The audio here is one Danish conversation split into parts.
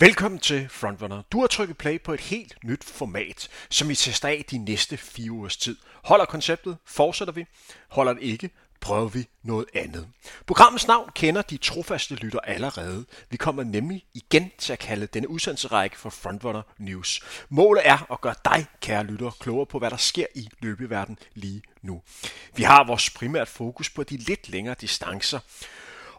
Velkommen til Frontrunner. Du har trykket play på et helt nyt format, som vi tester af de næste fire ugers tid. Holder konceptet? Fortsætter vi? Holder det ikke? Prøver vi noget andet. Programmets navn kender de trofaste lytter allerede. Vi kommer nemlig igen til at kalde denne udsendelserække for Frontrunner News. Målet er at gøre dig, kære lytter, klogere på, hvad der sker i løbeverden lige nu. Vi har vores primært fokus på de lidt længere distancer.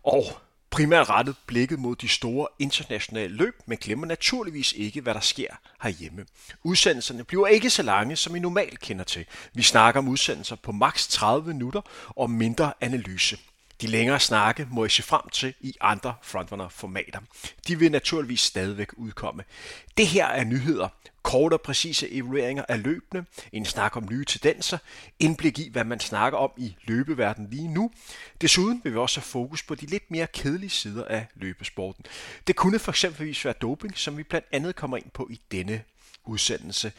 Og primært rettet blikket mod de store internationale løb, men glemmer naturligvis ikke, hvad der sker herhjemme. Udsendelserne bliver ikke så lange, som I normalt kender til. Vi snakker om udsendelser på maks 30 minutter og mindre analyse. De længere snakke må I se frem til i andre Frontrunner-formater. De vil naturligvis stadigvæk udkomme. Det her er nyheder, korte og præcise evalueringer af løbende, en snak om nye tendenser, indblik i, hvad man snakker om i løbeverdenen lige nu. Desuden vil vi også have fokus på de lidt mere kedelige sider af løbesporten. Det kunne for eksempel være doping, som vi blandt andet kommer ind på i denne udsendelse.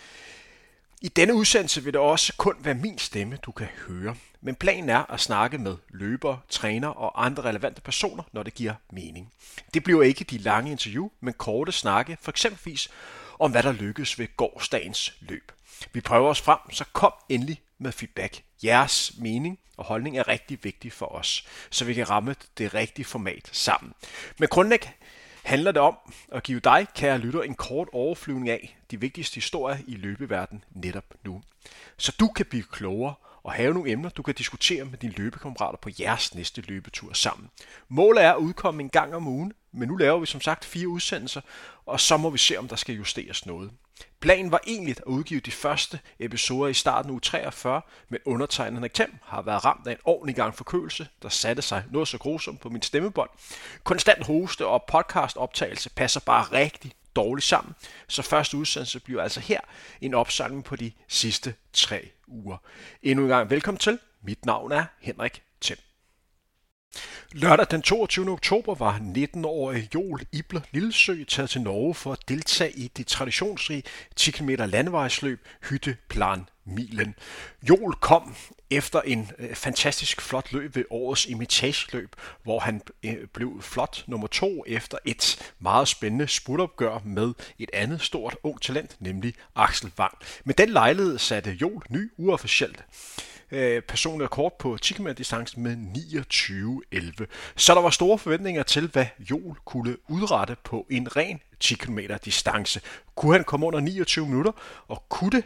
I denne udsendelse vil det også kun være min stemme, du kan høre. Men planen er at snakke med løbere, træner og andre relevante personer, når det giver mening. Det bliver ikke de lange interview, men korte snakke, for eksempelvis om hvad der lykkedes ved gårdsdagens løb. Vi prøver os frem, så kom endelig med feedback. Jeres mening og holdning er rigtig vigtig for os, så vi kan ramme det rigtige format sammen. Men grundlæggende handler det om at give dig, kære lytter, en kort overflyvning af de vigtigste historier i løbeverdenen netop nu. Så du kan blive klogere og have nogle emner, du kan diskutere med dine løbekammerater på jeres næste løbetur sammen. Målet er at udkomme en gang om ugen, men nu laver vi som sagt fire udsendelser, og så må vi se, om der skal justeres noget. Planen var egentlig at udgive de første episoder i starten af uge 43, men undertegnet Tem har været ramt af en ordentlig gang forkølelse, der satte sig noget så grusomt på min stemmebånd. Konstant hoste og podcastoptagelse passer bare rigtig dårligt sammen, så første udsendelse bliver altså her en opsamling på de sidste tre uger. Endnu en gang velkommen til. Mit navn er Henrik Lørdag den 22. oktober var 19-årige Joel Ibler Lillesø taget til Norge for at deltage i det traditionsrige 10 km landevejsløb Hytteplan Milen. Joel kom efter en øh, fantastisk flot løb ved årets imitageløb, hvor han øh, blev flot nummer to efter et meget spændende spurtopgør med et andet stort ung talent, nemlig Axel Wang. Med den lejlighed satte Joel ny uofficielt øh, personlig rekord på 10 km distance med 29.11. Så der var store forventninger til, hvad Joel kunne udrette på en ren 10 km distance. Kunne han komme under 29 minutter, og kunne det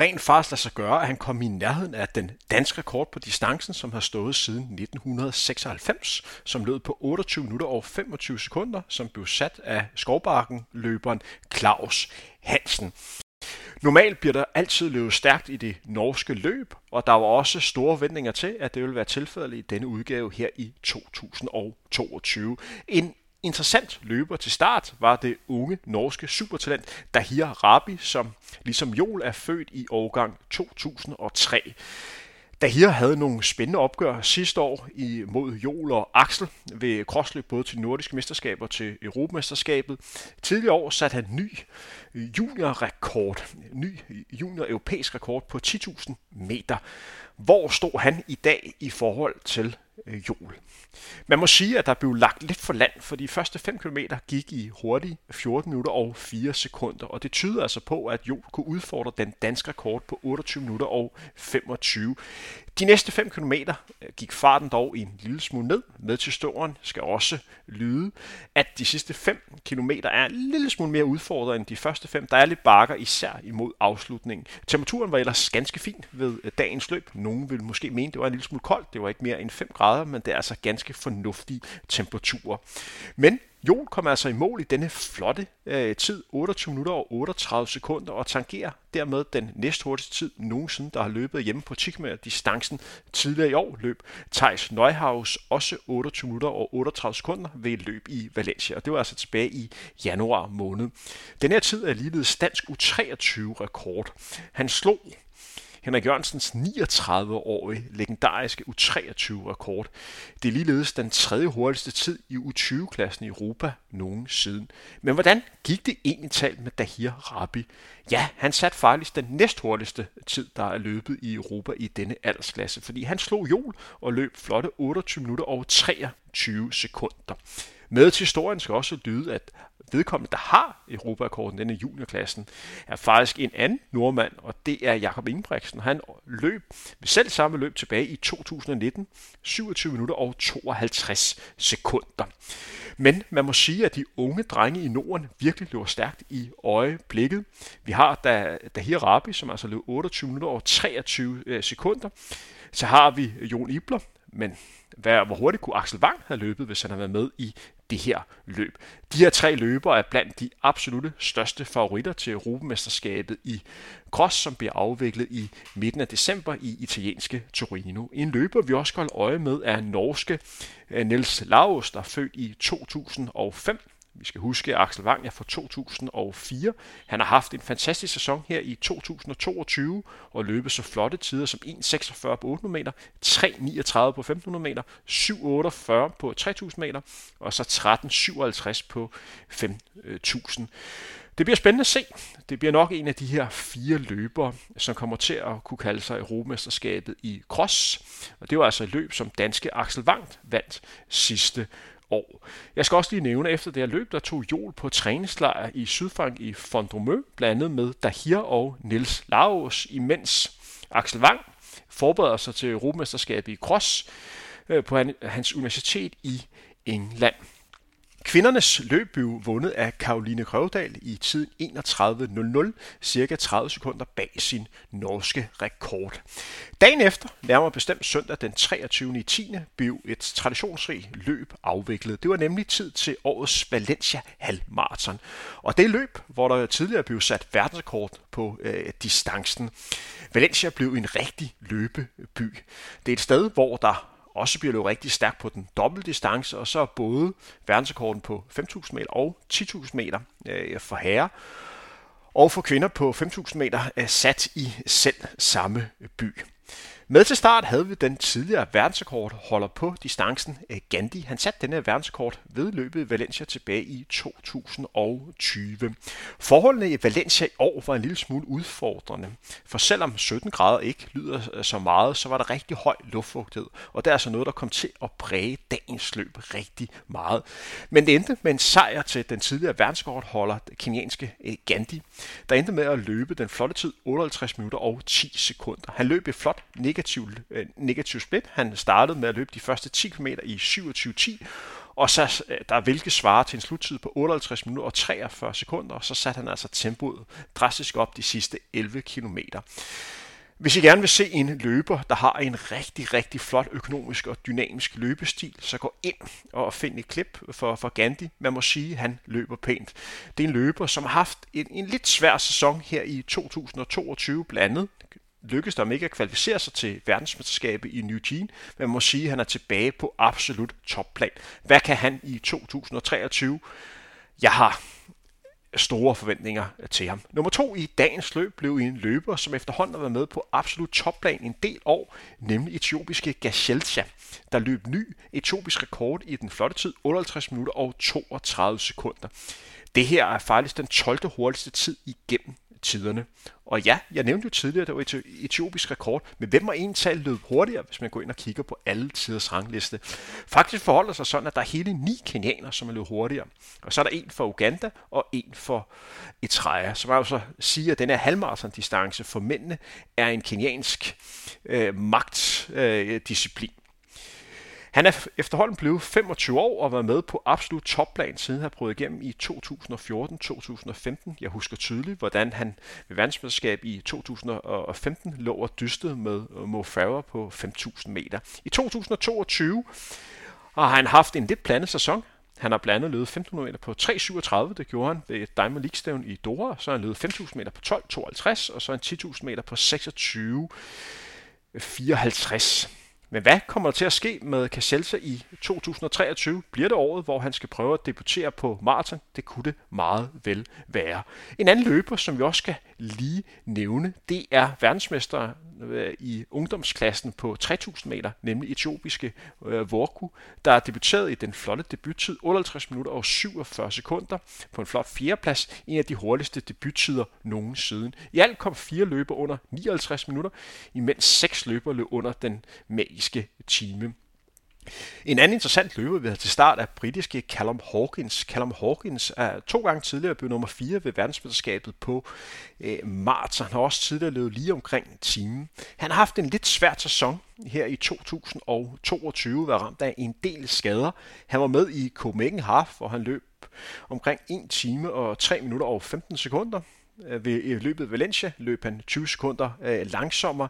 rent faktisk lade sig gøre, at han kom i nærheden af den danske rekord på distancen, som har stået siden 1996, som lød på 28 minutter og 25 sekunder, som blev sat af skovbakken-løberen Claus Hansen. Normalt bliver der altid løbet stærkt i det norske løb, og der var også store forventninger til, at det ville være tilfældet i denne udgave her i 2022. En interessant løber til start var det unge norske supertalent Dahir Rabi, som ligesom Jol er født i årgang 2003. Dahir havde nogle spændende opgør sidste år imod Jol og Axel ved krossløb både til nordiske mesterskaber og til Europamesterskabet. Tidligere år satte han ny juniorrekord, ny junior-europæisk rekord på 10.000 meter. Hvor stod han i dag i forhold til øh, jul. Man må sige, at der blev lagt lidt for land, for de første 5 km gik i hurtigt 14 minutter og 4 sekunder, og det tyder altså på, at Jol kunne udfordre den danske rekord på 28 minutter og 25. De næste 5 km øh, gik farten dog en lille smule ned. Med til storen skal også lyde, at de sidste 5 km er en lille smule mere udfordret end de første 5. Der er lidt bakker, især imod afslutningen. Temperaturen var ellers ganske fin ved øh, dagens løb. Nogen vil måske mene, det var en lille smule koldt. Det var ikke mere end 5 grader, men det er altså ganske fornuftige temperaturer. Men Jon kom altså i mål i denne flotte øh, tid, 28 minutter og 38 sekunder, og tangerer dermed den næsthurtigste tid nogensinde, der har løbet hjemme på 10 distancen. Tidligere i år løb Thijs Neuhaus også 28 minutter og 38 sekunder ved et løb i Valencia, og det var altså tilbage i januar måned. Den her tid er ligeledes dansk U23-rekord. Han slog Henrik Jørgensens 39-årige legendariske U23-rekord. Det er ligeledes den tredje hurtigste tid i U20-klassen i Europa nogensinde. Men hvordan gik det egentlig talt med Dahir Rabi? Ja, han satte faktisk den næsthurtigste tid, der er løbet i Europa i denne aldersklasse, fordi han slog jul og løb flotte 28 minutter og 23 sekunder. Med til historien skal også lyde, at vedkommende, der har Europarekorden, denne juniorklassen, er faktisk en anden nordmand, og det er Jakob Ingebrigtsen. Han løb selv samme løb tilbage i 2019, 27 minutter og 52 sekunder. Men man må sige, at de unge drenge i Norden virkelig løber stærkt i øjeblikket. Vi har Dahir Rabi, som altså løb 28 minutter og 23 øh, sekunder. Så har vi Jon Ibler, men hvad, hvor hurtigt kunne Axel Wang have løbet, hvis han havde været med i det her løb. De her tre løbere er blandt de absolute største favoritter til Europamesterskabet i cross, som bliver afviklet i midten af december i italienske Torino. En løber, vi også skal holde øje med, er norske Nils Niels Laus, der er født i 2005 vi skal huske, Axel Wang fra 2004. Han har haft en fantastisk sæson her i 2022 og løbet så flotte tider som 1.46 på 800 meter, 3.39 på 1.500 meter, 7.48 på 3.000 meter og så 13.57 på 5.000. Det bliver spændende at se. Det bliver nok en af de her fire løbere, som kommer til at kunne kalde sig Europamesterskabet i cross. Og det var altså et løb, som danske Axel Wang vandt sidste år. Jeg skal også lige nævne, at efter det her løb, der tog Jol på træningslejr i Sydfrank i Fondromø, blandt andet med Dahir og Nils Laos, imens Axel Wang forbereder sig til Europamesterskabet i cross øh, på hans universitet i England. Kvindernes løb blev vundet af Karoline Krøvdal i tiden 31.00, cirka 30 sekunder bag sin norske rekord. Dagen efter, nærmere bestemt søndag den 23. 10. blev et traditionsrigt løb afviklet. Det var nemlig tid til årets Valencia halvmarathon. Og det løb, hvor der tidligere blev sat verdensrekord på øh, distancen. Valencia blev en rigtig løbeby. Det er et sted, hvor der også bliver løbet rigtig stærkt på den dobbelte distance, og så både verdensrekorden på 5.000 meter og 10.000 meter øh, for herrer og for kvinder på 5.000 meter er sat i selv samme by. Med til start havde vi den tidligere verdensrekord holder på distancen øh, Gandhi. Han satte denne verdensrekord ved løbet i Valencia tilbage i 2020. Forholdene i Valencia i år var en lille smule udfordrende, for selvom 17 grader ikke lyder øh, så meget, så var der rigtig høj luftfugtighed, og det er altså noget, der kom til at præge dagens løb rigtig meget. Men det endte med en sejr til den tidligere verdensrekordholder, kenianske øh, Gandhi, der endte med at løbe den flotte tid 58 minutter og 10 sekunder. Han løb i flot negativt negativ, øh, negativ split. Han startede med at løbe de første 10 km i 27.10, og så øh, der hvilket svarer til en sluttid på 58 minutter og 43 sekunder, og så satte han altså tempoet drastisk op de sidste 11 km. Hvis I gerne vil se en løber, der har en rigtig, rigtig flot økonomisk og dynamisk løbestil, så gå ind og find et klip for, for Gandhi. Man må sige, at han løber pænt. Det er en løber, som har haft en, en lidt svær sæson her i 2022 blandet lykkedes der ikke at kvalificere sig til verdensmesterskabet i New Jean, men man må sige, at han er tilbage på absolut topplan. Hvad kan han i 2023? Jeg har store forventninger til ham. Nummer to i dagens løb blev en løber, som efterhånden har været med på absolut topplan en del år, nemlig etiopiske Gashelcha, der løb ny etiopisk rekord i den flotte tid, 58 minutter og 32 sekunder. Det her er faktisk den 12. hurtigste tid igennem tiderne. Og ja, jeg nævnte jo tidligere, at det var et etiopisk rekord, men hvem må tal løb hurtigere, hvis man går ind og kigger på alle tiders rangliste? Faktisk forholder sig sådan, at der er hele ni kenianer, som er løbet hurtigere. Og så er der en for Uganda og en for Eritrea. som man siger, at den her halvmarathon-distance for mændene er en keniansk øh, magtdisciplin. Øh, han er efterhånden blevet 25 år og var med på absolut topplan, siden han prøvede igennem i 2014-2015. Jeg husker tydeligt, hvordan han ved verdensmesterskab i 2015 lå og dystede med øh, Mo Farah på 5.000 meter. I 2022 har han haft en lidt blandet sæson. Han har blandt andet løbet 1500 meter på 3.37, det gjorde han ved Diamond League stævn i Doha. Så har han løbet 5.000 meter på 12.52, og så en 10.000 meter på 26.54. Men hvad kommer der til at ske med Caselsa i 2023? Bliver det året, hvor han skal prøve at debutere på maraton? Det kunne det meget vel være. En anden løber, som vi også skal lige nævne, det er verdensmester øh, i ungdomsklassen på 3000 meter, nemlig etiopiske øh, Vorku, der er debuteret i den flotte debuttid 58 minutter og 47 sekunder på en flot fjerdeplads, en af de hurtigste debuttider nogensinde. I alt kom fire løber under 59 minutter, imens seks løber løb under den magiske time. En anden interessant løber, vi havde til start, er britiske Callum Hawkins. Callum Hawkins er to gange tidligere blevet nummer 4 ved verdensmesterskabet på øh, marts. Han har også tidligere løbet lige omkring timen. Han har haft en lidt svær sæson her i 2022, været ramt af en del skader. Han var med i Copenhagen Half, hvor han løb omkring 1 time og 3 minutter og 15 sekunder. Øh, ved, i løbet Valencia løb han 20 sekunder øh, langsommere.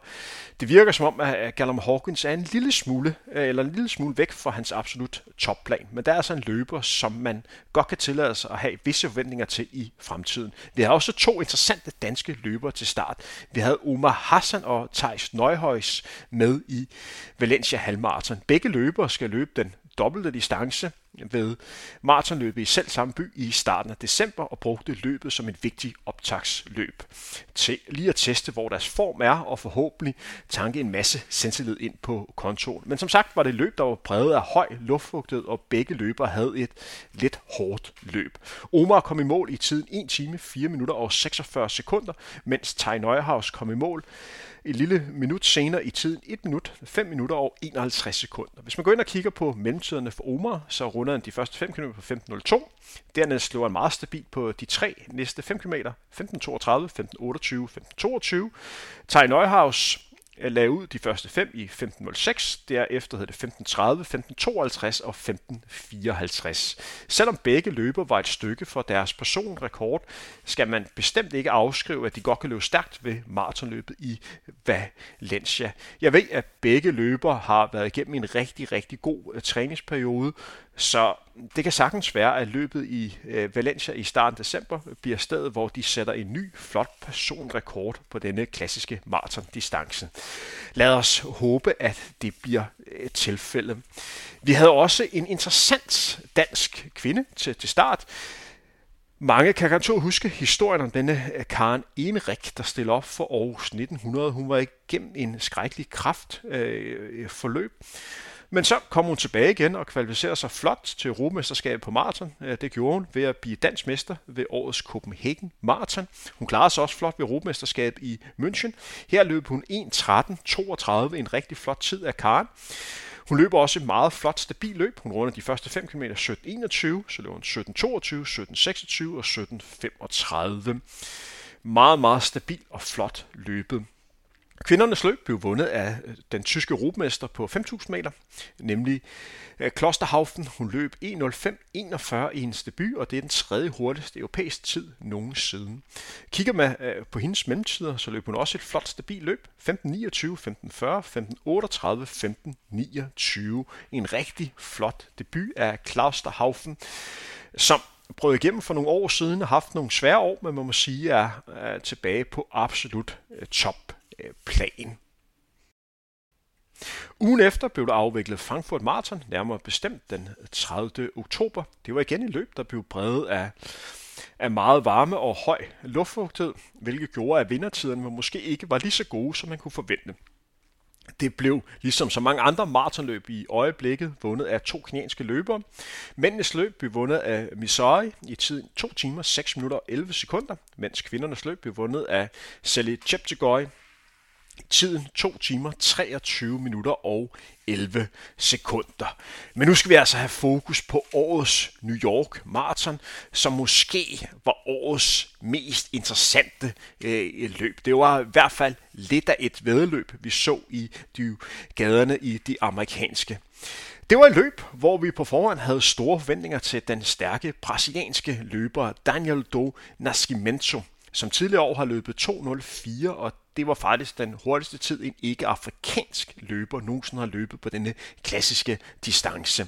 Det virker som om, at Callum Hawkins er en lille smule, øh, eller en lille smule væk fra hans absolut topplan. Men der er altså en løber, som man godt kan tillade sig at have visse forventninger til i fremtiden. Vi har også to interessante danske løbere til start. Vi havde Omar Hassan og Thijs Nøjhøjs med i Valencia Halmarathon. Begge løbere skal løbe den dobbelte distance ved maratonløbet i selv samme by i starten af december og brugte løbet som et vigtigt optagsløb til lige at teste, hvor deres form er og forhåbentlig tanke en masse selvtillid ind på kontoen. Men som sagt var det løb, der var præget af høj luftfugtighed, og begge løbere havde et lidt hårdt løb. Omar kom i mål i tiden 1 time, 4 minutter og 46 sekunder, mens Tai Neuhaus kom i mål et lille minut senere i tiden 1 minut, 5 minutter og 51 sekunder. Hvis man går ind og kigger på mellemtiderne for Omar, så runder han de første 5 km på 15.02. Dernæst slår han meget stabilt på de tre næste 5 km, 15.32, 15.28, 15.22. Tej Neuhaus Øh, lagde ud de første fem i 15.06, derefter hed det 15.30, 15.52 og 15.54. Selvom begge løber var et stykke for deres personrekord, skal man bestemt ikke afskrive, at de godt kan løbe stærkt ved maratonløbet i Valencia. Jeg ved, at begge løber har været igennem en rigtig, rigtig god øh, træningsperiode, så det kan sagtens være, at løbet i øh, Valencia i starten af december bliver stedet, hvor de sætter en ny flot personrekord på denne klassiske maratondistance. Lad os håbe, at det bliver øh, tilfældet. Vi havde også en interessant dansk kvinde til, til start. Mange kan godt huske historien om denne øh, Karen Enerik, der stiller op for Aarhus 1900. Hun var igennem en skrækkelig kraftforløb. Øh, øh men så kom hun tilbage igen og kvalificerede sig flot til Europamesterskabet på maraton. Det gjorde hun ved at blive dansk mester ved årets Copenhagen Marathon. Hun klarede sig også flot ved Europamesterskabet i München. Her løb hun 1.13.32, en rigtig flot tid af Karen. Hun løber også et meget flot, stabilt løb. Hun runder de første 5 km 17.21, så løber hun 17.22, 17.26 og 17.35. Meget, meget stabil og flot løbet. Kvindernes løb blev vundet af øh, den tyske europamester på 5.000 meter, nemlig øh, Klosterhaufen. Hun løb 1.05.41 i hendes debut, og det er den tredje hurtigste europæisk tid nogensinde. Kigger man øh, på hendes mellemtider, så løb hun også et flot, stabilt løb. 15.29, 15.40, 15.38, 15.29. En rigtig flot debut af Klosterhaufen, som prøvet igennem for nogle år siden og haft nogle svære år, men man må sige, er, er tilbage på absolut top Øh, plan. Ugen efter blev der afviklet Frankfurt Marathon, nærmere bestemt den 30. oktober. Det var igen et løb, der blev bredet af, af meget varme og høj luftfugtighed, hvilket gjorde, at vindertiderne måske ikke var lige så gode, som man kunne forvente. Det blev, ligesom så mange andre maratonløb i øjeblikket, vundet af to kenyanske løbere. Mændenes løb blev vundet af Missouri i tiden 2 timer, 6 minutter og 11 sekunder, mens kvindernes løb blev vundet af Sally Cheptegei Tiden 2 timer, 23 minutter og 11 sekunder. Men nu skal vi altså have fokus på årets New York Marathon, som måske var årets mest interessante øh, løb. Det var i hvert fald lidt af et vedløb, vi så i de gaderne i de amerikanske. Det var et løb, hvor vi på forhånd havde store forventninger til den stærke brasilianske løber Daniel Do Nascimento, som tidligere år har løbet 2.04, og det var faktisk den hurtigste tid, en ikke-afrikansk løber nogensinde har løbet på denne klassiske distance.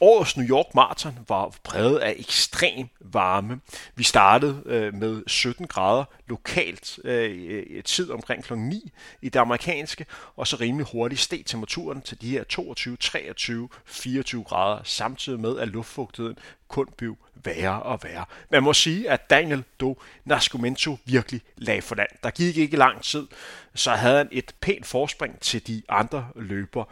Årets New York Marathon var præget af ekstrem varme. Vi startede øh, med 17 grader lokalt øh, tid omkring kl. 9 i det amerikanske, og så rimelig hurtigt steg temperaturen til de her 22, 23, 24 grader, samtidig med at luftfugtigheden kun blev værre og værre. Man må sige, at Daniel Do Nascimento virkelig lag for land. Der gik ikke lang tid, så havde han et pænt forspring til de andre løber.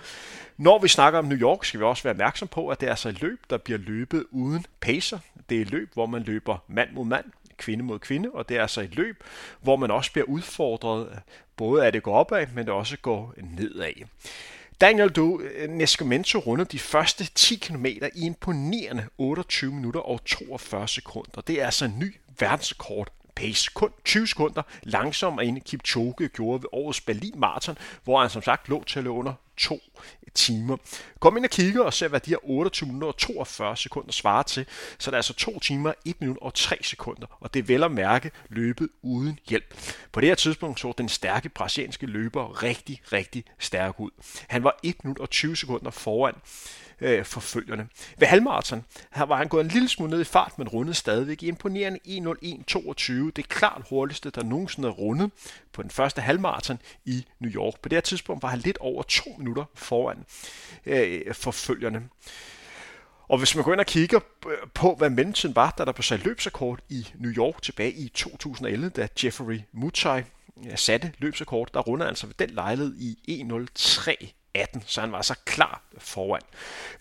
Når vi snakker om New York, skal vi også være opmærksom på, at det er altså et løb, der bliver løbet uden pacer. Det er et løb, hvor man løber mand mod mand, kvinde mod kvinde, og det er altså et løb, hvor man også bliver udfordret, både at det går opad, men det også går nedad. Daniel Du øh, Nescamento rundede de første 10 km i imponerende 28 minutter og 42 sekunder. Det er altså en ny verdensrekord pace. Kun 20 sekunder langsommere end Kipchoge gjorde ved årets Berlin Marathon, hvor han som sagt lå til under to timer. Kom ind og kigge og se, hvad de her 28 minutter og 42 sekunder svarer til. Så det er altså 2 timer, 1 minut og 3 sekunder. Og det er vel at mærke løbet uden hjælp. På det her tidspunkt så den stærke brasilianske løber rigtig, rigtig stærk ud. Han var 1 minut og 20 sekunder foran øh, forfølgerne. Ved halvmarathon her var han gået en lille smule ned i fart, men rundede stadigvæk i imponerende 1.01.22. Det er klart hurtigste, der nogensinde er rundet på den første halvmarathon i New York. På det her tidspunkt var han lidt over to minutter foran øh, forfølgerne. Og hvis man går ind og kigger på, hvad mellemtiden var, da der blev sat løbsrekord i New York tilbage i 2011, da Jeffrey Mutai øh, satte løbsrekord, der rundede altså ved den lejlighed i 1.03 18, så han var så klar foran.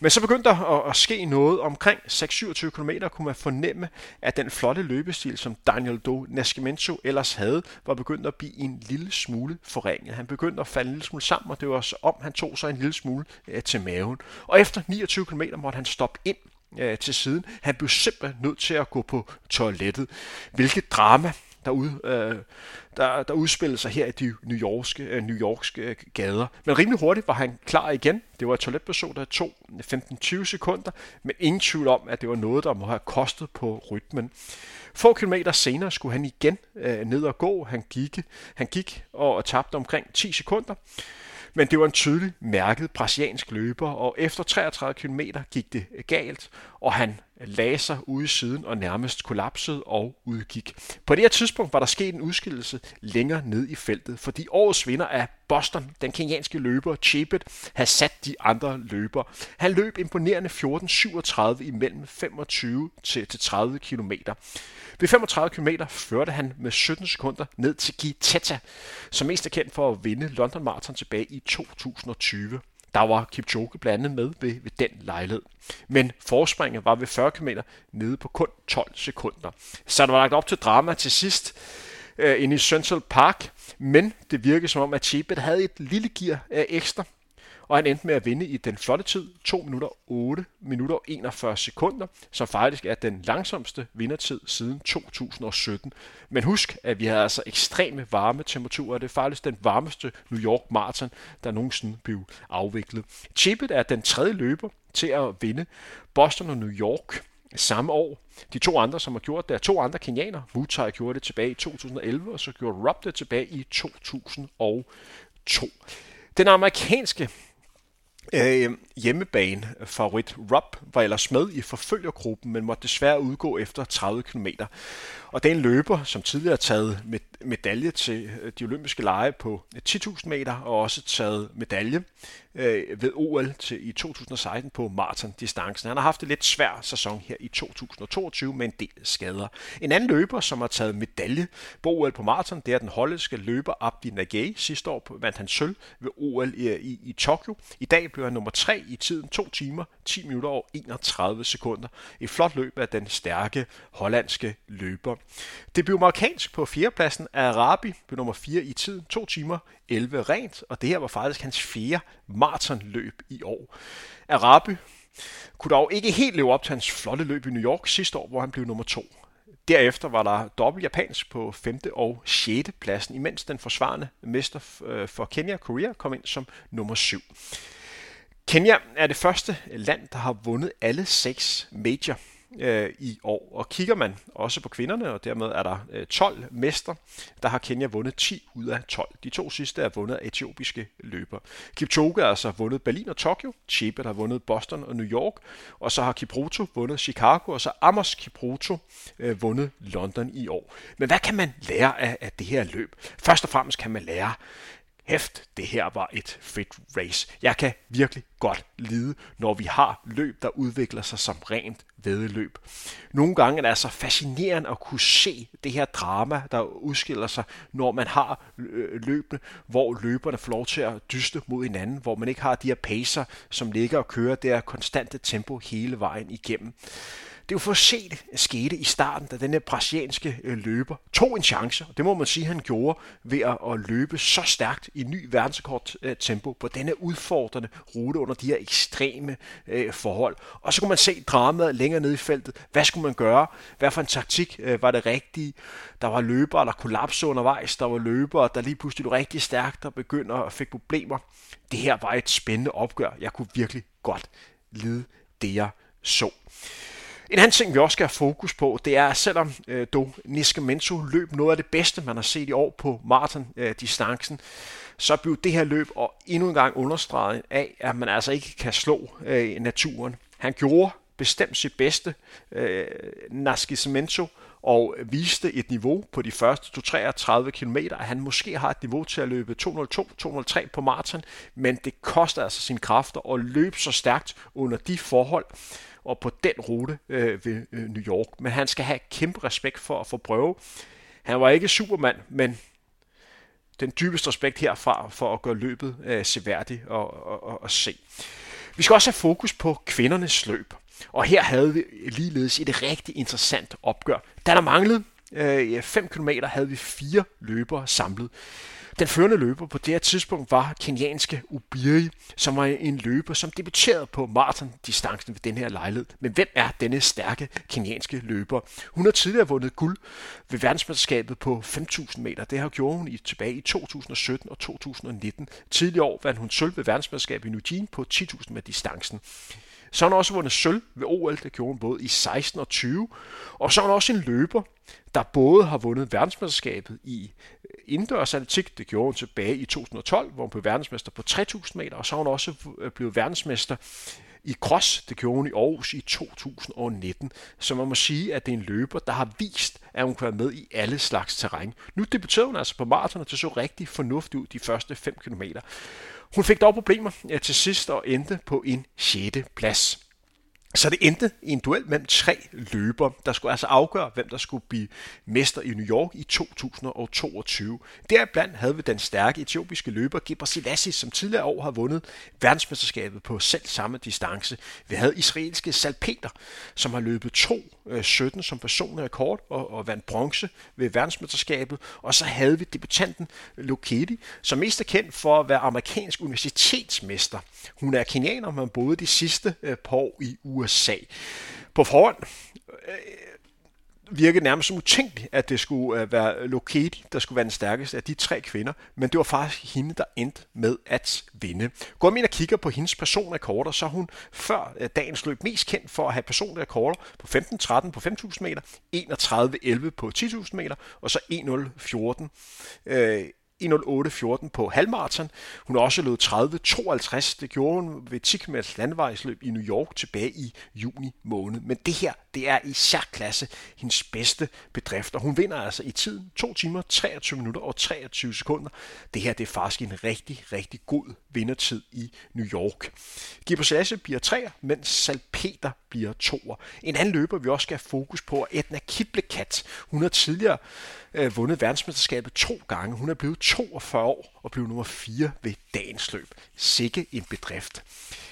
Men så begyndte der at, at ske noget omkring 6-27 km, kunne man fornemme, at den flotte løbestil, som Daniel Do Nascimento ellers havde, var begyndt at blive en lille smule forringet. Han begyndte at falde en lille smule sammen, og det var så om, han tog sig en lille smule øh, til maven. Og efter 29 km måtte han stoppe ind øh, til siden. Han blev simpelthen nødt til at gå på toilettet. Hvilket drama der, ud, øh, der, der udspillede sig her i de New Yorkske, øh, New Yorkske gader. Men rimelig hurtigt var han klar igen. Det var et toiletbesøg, der tog 15-20 sekunder, men ingen tvivl om, at det var noget, der må have kostet på rytmen. Få kilometer senere skulle han igen øh, ned og gå. Han gik, han gik og tabte omkring 10 sekunder. Men det var en tydelig mærket brasiliansk løber, og efter 33 km gik det galt, og han lagde sig ude i siden og nærmest kollapsede og udgik. På det her tidspunkt var der sket en udskillelse længere ned i feltet, fordi årets vinder af Boston, den kenyanske løber Chebet, havde sat de andre løber. Han løb imponerende 14.37 imellem 25 til 30 km. Ved 35 km førte han med 17 sekunder ned til Giteta, som mest er kendt for at vinde London Marathon tilbage i 2020. Der var Kipchoge blandt andet med ved, ved den lejlighed. Men forspringet var ved 40 km nede på kun 12 sekunder. Så der var lagt op til drama til sidst øh, inde i Central Park, men det virkede som om, at Chebet havde et lille gear øh, ekstra, og han endte med at vinde i den flotte tid, 2 minutter 8 minutter 41 sekunder, som faktisk er den langsomste vindertid siden 2017. Men husk, at vi havde altså ekstreme varme temperaturer, det er faktisk den varmeste New York Marathon, der nogensinde blev afviklet. Chippet er den tredje løber til at vinde Boston og New York samme år. De to andre, som har gjort det, er to andre kenianer. Mutai gjorde det tilbage i 2011, og så gjorde Rob det tilbage i 2002. Den amerikanske øh, hjemmebane favorit Rob var ellers med i forfølgergruppen, men måtte desværre udgå efter 30 km. Og det er en løber, som tidligere har taget medalje til øh, de olympiske lege på øh, 10.000 meter, og også taget medalje øh, ved OL til, i 2016 på maratondistancen. Han har haft en lidt svær sæson her i 2022 med en del skader. En anden løber, som har taget medalje på OL på maraton, det er den hollandske løber Abdi Nagay. Sidste år vandt han sølv ved OL i, øh, i, i Tokyo. I dag blev han nummer 3 i tiden 2 timer, 10 minutter og 31 sekunder. Et flot løb af den stærke hollandske løber. Det blev marokkansk på fjerdepladsen. Arabi blev nummer 4 i tiden, 2 timer, 11 rent, og det her var faktisk hans fjerde maratonløb i år. Arabi kunne dog ikke helt leve op til hans flotte løb i New York sidste år, hvor han blev nummer 2. Derefter var der dobbelt japansk på 5. og 6. pladsen, imens den forsvarende mester øh, for Kenya, Korea, kom ind som nummer 7. Kenya er det første land, der har vundet alle seks major øh, i år. Og kigger man også på kvinderne, og dermed er der øh, 12 mester, der har Kenya vundet 10 ud af 12. De to sidste er vundet af etiopiske løber. Kipchoge har altså vundet Berlin og Tokyo, Chebet har vundet Boston og New York, og så har Kipruto vundet Chicago, og så Amos Kipruto øh, vundet London i år. Men hvad kan man lære af, af det her løb? Først og fremmest kan man lære, hæft, det her var et fedt race. Jeg kan virkelig godt lide, når vi har løb, der udvikler sig som rent vedløb. Nogle gange er det altså fascinerende at kunne se det her drama, der udskiller sig, når man har øh, løbende, hvor løberne får lov til at dyste mod hinanden, hvor man ikke har de her pacer, som ligger og kører det her konstante tempo hele vejen igennem jo for set skete i starten, da denne brasilianske øh, løber tog en chance, og det må man sige, han gjorde ved at, løbe så stærkt i ny verdensrekord øh, tempo på denne udfordrende rute under de her ekstreme øh, forhold. Og så kunne man se dramaet længere nede i feltet. Hvad skulle man gøre? Hvad for en taktik var det rigtige? Der var løbere, der kollapsede undervejs. Der var løbere, der lige pludselig blev rigtig stærkt og begyndte at fik problemer. Det her var et spændende opgør. Jeg kunne virkelig godt lide det, jeg så. En anden ting, vi også skal have fokus på, det er, at selvom øh, Do Niskamento løb noget af det bedste, man har set i år på maraton-distancen, øh, så blev det her løb og endnu en gang understreget af, at man altså ikke kan slå øh, naturen. Han gjorde bestemt sit bedste, øh, Nascimento, og viste et niveau på de første 33 km, at han måske har et niveau til at løbe 202-203 på maraton, men det koster altså sine kræfter at løbe så stærkt under de forhold og på den rute øh, ved øh, New York. Men han skal have kæmpe respekt for at få prøve. Han var ikke supermand, men den dybeste respekt herfra for at gøre løbet øh, seværdigt og, og, og, og se. Vi skal også have fokus på kvindernes løb. Og her havde vi ligeledes et rigtig interessant opgør. Da der manglede øh, 5 km, havde vi fire løbere samlet. Den førende løber på det her tidspunkt var kenyanske Ubiri, som var en løber, som debuterede på maratondistancen ved den her lejlighed. Men hvem er denne stærke kenyanske løber? Hun har tidligere vundet guld ved verdensmesterskabet på 5.000 meter. Det har gjort hun i, tilbage i 2017 og 2019. Tidligere år vandt hun sølv ved verdensmesterskabet i Eugene på 10.000 med distancen. Så har han også vundet sølv ved OL, det gjorde han både i 16 og 20. Og så er han også en løber, der både har vundet verdensmesterskabet i øh, indendørs atletik, det gjorde hun tilbage i 2012, hvor hun blev verdensmester på 3000 meter, og så har hun også øh, blevet verdensmester i cross, det gjorde hun i Aarhus i 2019. Så man må sige, at det er en løber, der har vist, at hun kan være med i alle slags terræn. Nu debuterede hun altså på maraton, og det så rigtig fornuftigt ud de første 5 km. Hun fik dog problemer til sidst og endte på en 6. plads. Så det endte i en duel mellem tre løbere, der skulle altså afgøre, hvem der skulle blive mester i New York i 2022. Deriblandt havde vi den stærke etiopiske løber Gebre Selassie, som tidligere år har vundet verdensmesterskabet på selv samme distance. Vi havde israelske Salpeter, som har løbet 2.17 øh, som personlig rekord og, og vandt bronze ved verdensmesterskabet. Og så havde vi debutanten Lokedi, som mest er kendt for at være amerikansk universitetsmester. Hun er kenianer, men boede de sidste øh, par år i USA USA. På forhånd øh, virkede nærmest som utænkeligt, at det skulle øh, være Loketi, der skulle være den stærkeste af de tre kvinder, men det var faktisk hende, der endte med at vinde. Går man ind og kigger på hendes personrekorder, så er hun før øh, dagens løb mest kendt for at have personrekorder på 15-13 på 5.000 meter, 31-11 på 10.000 meter, og så 1.014 øh, 1.08.14 på halvmarathon. Hun har også løbet 30.52. Det gjorde hun ved 10 km i New York tilbage i juni måned. Men det her, det er i særklasse hendes bedste bedrift. Og hun vinder altså i tiden 2 timer, 23 minutter og 23 sekunder. Det her, det er faktisk en rigtig, rigtig god vindertid i New York. Gibber Sasse bliver 3, mens Salpeter bliver 2. En anden løber, vi også skal have fokus på, er Edna Kiblekat. Hun har tidligere øh, vundet verdensmesterskabet to gange. Hun er blevet 42 år og blev nummer 4 ved dagens løb. Sikke en bedrift.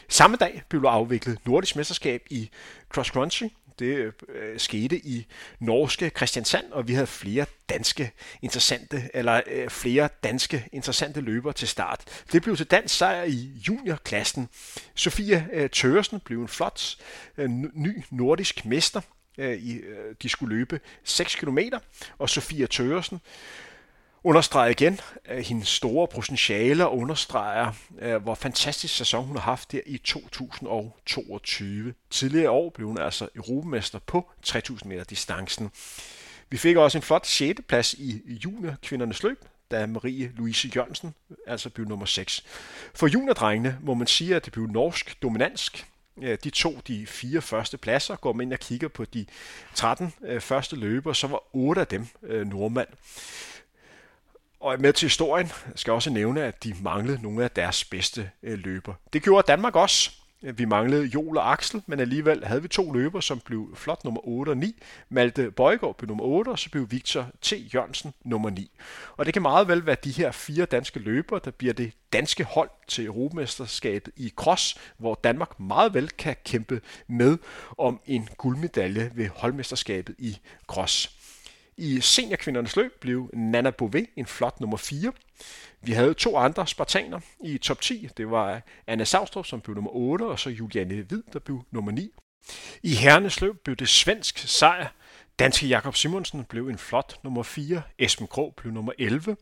Samme dag blev der afviklet nordisk mesterskab i cross country. Det øh, skete i norske Kristiansand, og vi havde flere danske interessante eller øh, flere danske interessante løbere til start. Det blev til dansk sejr i juniorklassen. Sofia øh, Tøresen blev en flot øh, ny nordisk mester Øh, i, øh, de skulle løbe 6 km, og Sofia Tøresen understreger igen øh, hendes store potentiale og understreger, øh, hvor fantastisk sæson hun har haft der i 2022. Tidligere år blev hun altså europamester på 3000 meter distancen. Vi fik også en flot 6. plads i juniorkvindernes løb, da Marie Louise Jørgensen altså blev nummer 6. For juniordrengene må man sige, at det blev norsk dominansk. Øh, de to de fire første pladser. Går man ind og kigger på de 13 øh, første løber, så var otte af dem øh, nordmand. Og med til historien skal jeg også nævne, at de manglede nogle af deres bedste løber. Det gjorde Danmark også. Vi manglede Jol og Axel, men alligevel havde vi to løber, som blev flot nummer 8 og 9. Malte Bøjgaard blev nummer 8, og så blev Victor T. Jørgensen nummer 9. Og det kan meget vel være de her fire danske løbere, der bliver det danske hold til Europamesterskabet i cross, hvor Danmark meget vel kan kæmpe med om en guldmedalje ved holdmesterskabet i cross. I seniorkvindernes løb blev Nana Bové en flot nummer 4. Vi havde to andre spartaner i top 10. Det var Anna Savstrup, som blev nummer 8, og så Juliane Hvid, der blev nummer 9. I herrenes løb blev det svensk sejr. Danske Jakob Simonsen blev en flot nummer 4. Esben Krog blev nummer 11,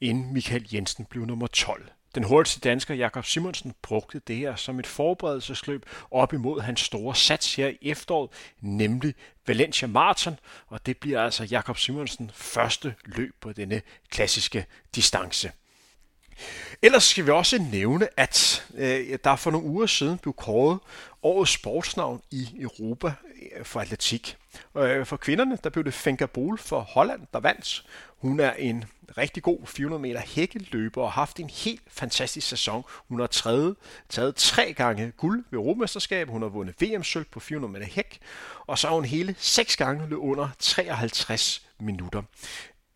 inden Michael Jensen blev nummer 12. Den hurtigste dansker Jakob Simonsen brugte det her som et forberedelsesløb op imod hans store sats her i efteråret, nemlig Valencia Marathon, og det bliver altså Jakob Simonsen første løb på denne klassiske distance. Ellers skal vi også nævne, at øh, der for nogle uger siden blev kåret årets sportsnavn i Europa øh, for atletik. Øh, for kvinderne, der blev det Fenka Bol for Holland, der vandt. Hun er en rigtig god 400 meter hækkeløber og har haft en helt fantastisk sæson. Hun har træet, taget tre gange guld ved Europamesterskabet. Hun har vundet VM-sølv på 400 meter hæk, og så har hun hele seks gange løbet under 53 minutter.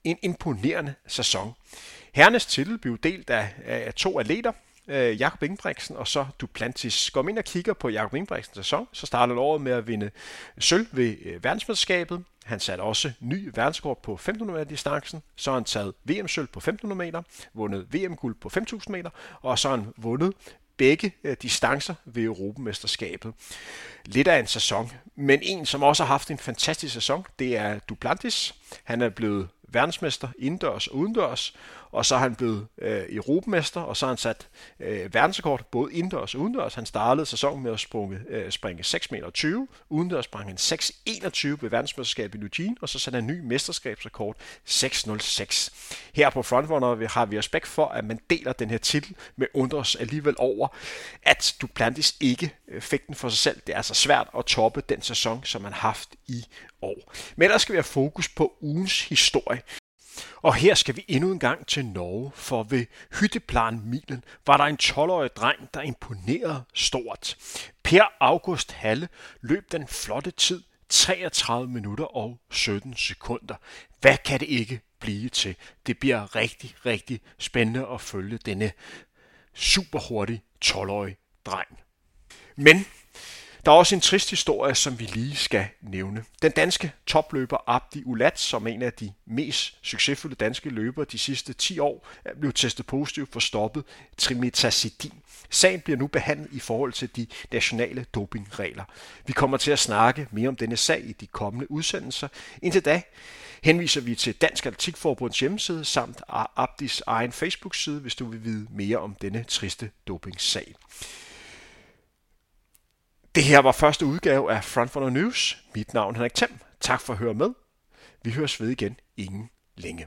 En imponerende sæson. Herrenes titel blev delt af, af to atleter, øh, Jakob Ingebrigtsen og så Duplantis. Går man ind og kigger på Jakob Ingebrigtsens sæson, så startede året med at vinde sølv ved øh, verdensmesterskabet. Han satte også ny verdenskort på 1500 meter distancen. Så har han taget VM-sølv på 1500 meter, vundet VM-guld på 5000 meter, og så har han vundet begge øh, distancer ved Europamesterskabet. Lidt af en sæson, men en, som også har haft en fantastisk sæson, det er Duplantis. Han er blevet verdensmester indendørs og udendørs, og så er han blevet øh, europamester, og så har han sat øh, verdensrekord både indendørs og udendørs. Han startede sæsonen med at sprunge, øh, springe 6,20 meter udendørs sprang han 6.21 ved verdensmesterskabet i Eugene, og så satte han en ny mesterskabsrekord 6.06. Her på Frontrunner har vi respekt for, at man deler den her titel, med undres alligevel over, at Duplantis ikke øh, fik den for sig selv. Det er altså svært at toppe den sæson, som man har haft i år. Men ellers skal vi have fokus på ugens historie. Og her skal vi endnu en gang til Norge, for ved Hytteplan Milen var der en 12-årig dreng, der imponerede stort. Per August Halle løb den flotte tid 33 minutter og 17 sekunder. Hvad kan det ikke blive til? Det bliver rigtig, rigtig spændende at følge denne superhurtige 12-årige dreng. Men der er også en trist historie, som vi lige skal nævne. Den danske topløber Abdi Ulat, som er en af de mest succesfulde danske løbere de sidste 10 år, er blevet testet positiv for stoppet trimetazidin. Sagen bliver nu behandlet i forhold til de nationale dopingregler. Vi kommer til at snakke mere om denne sag i de kommende udsendelser. Indtil da henviser vi til Dansk Atletikforbunds hjemmeside samt Abdis egen Facebook-side, hvis du vil vide mere om denne triste dopingsag. Det her var første udgave af Frontrunner News. Mit navn er Henrik Thiem. Tak for at høre med. Vi høres ved igen inden længe.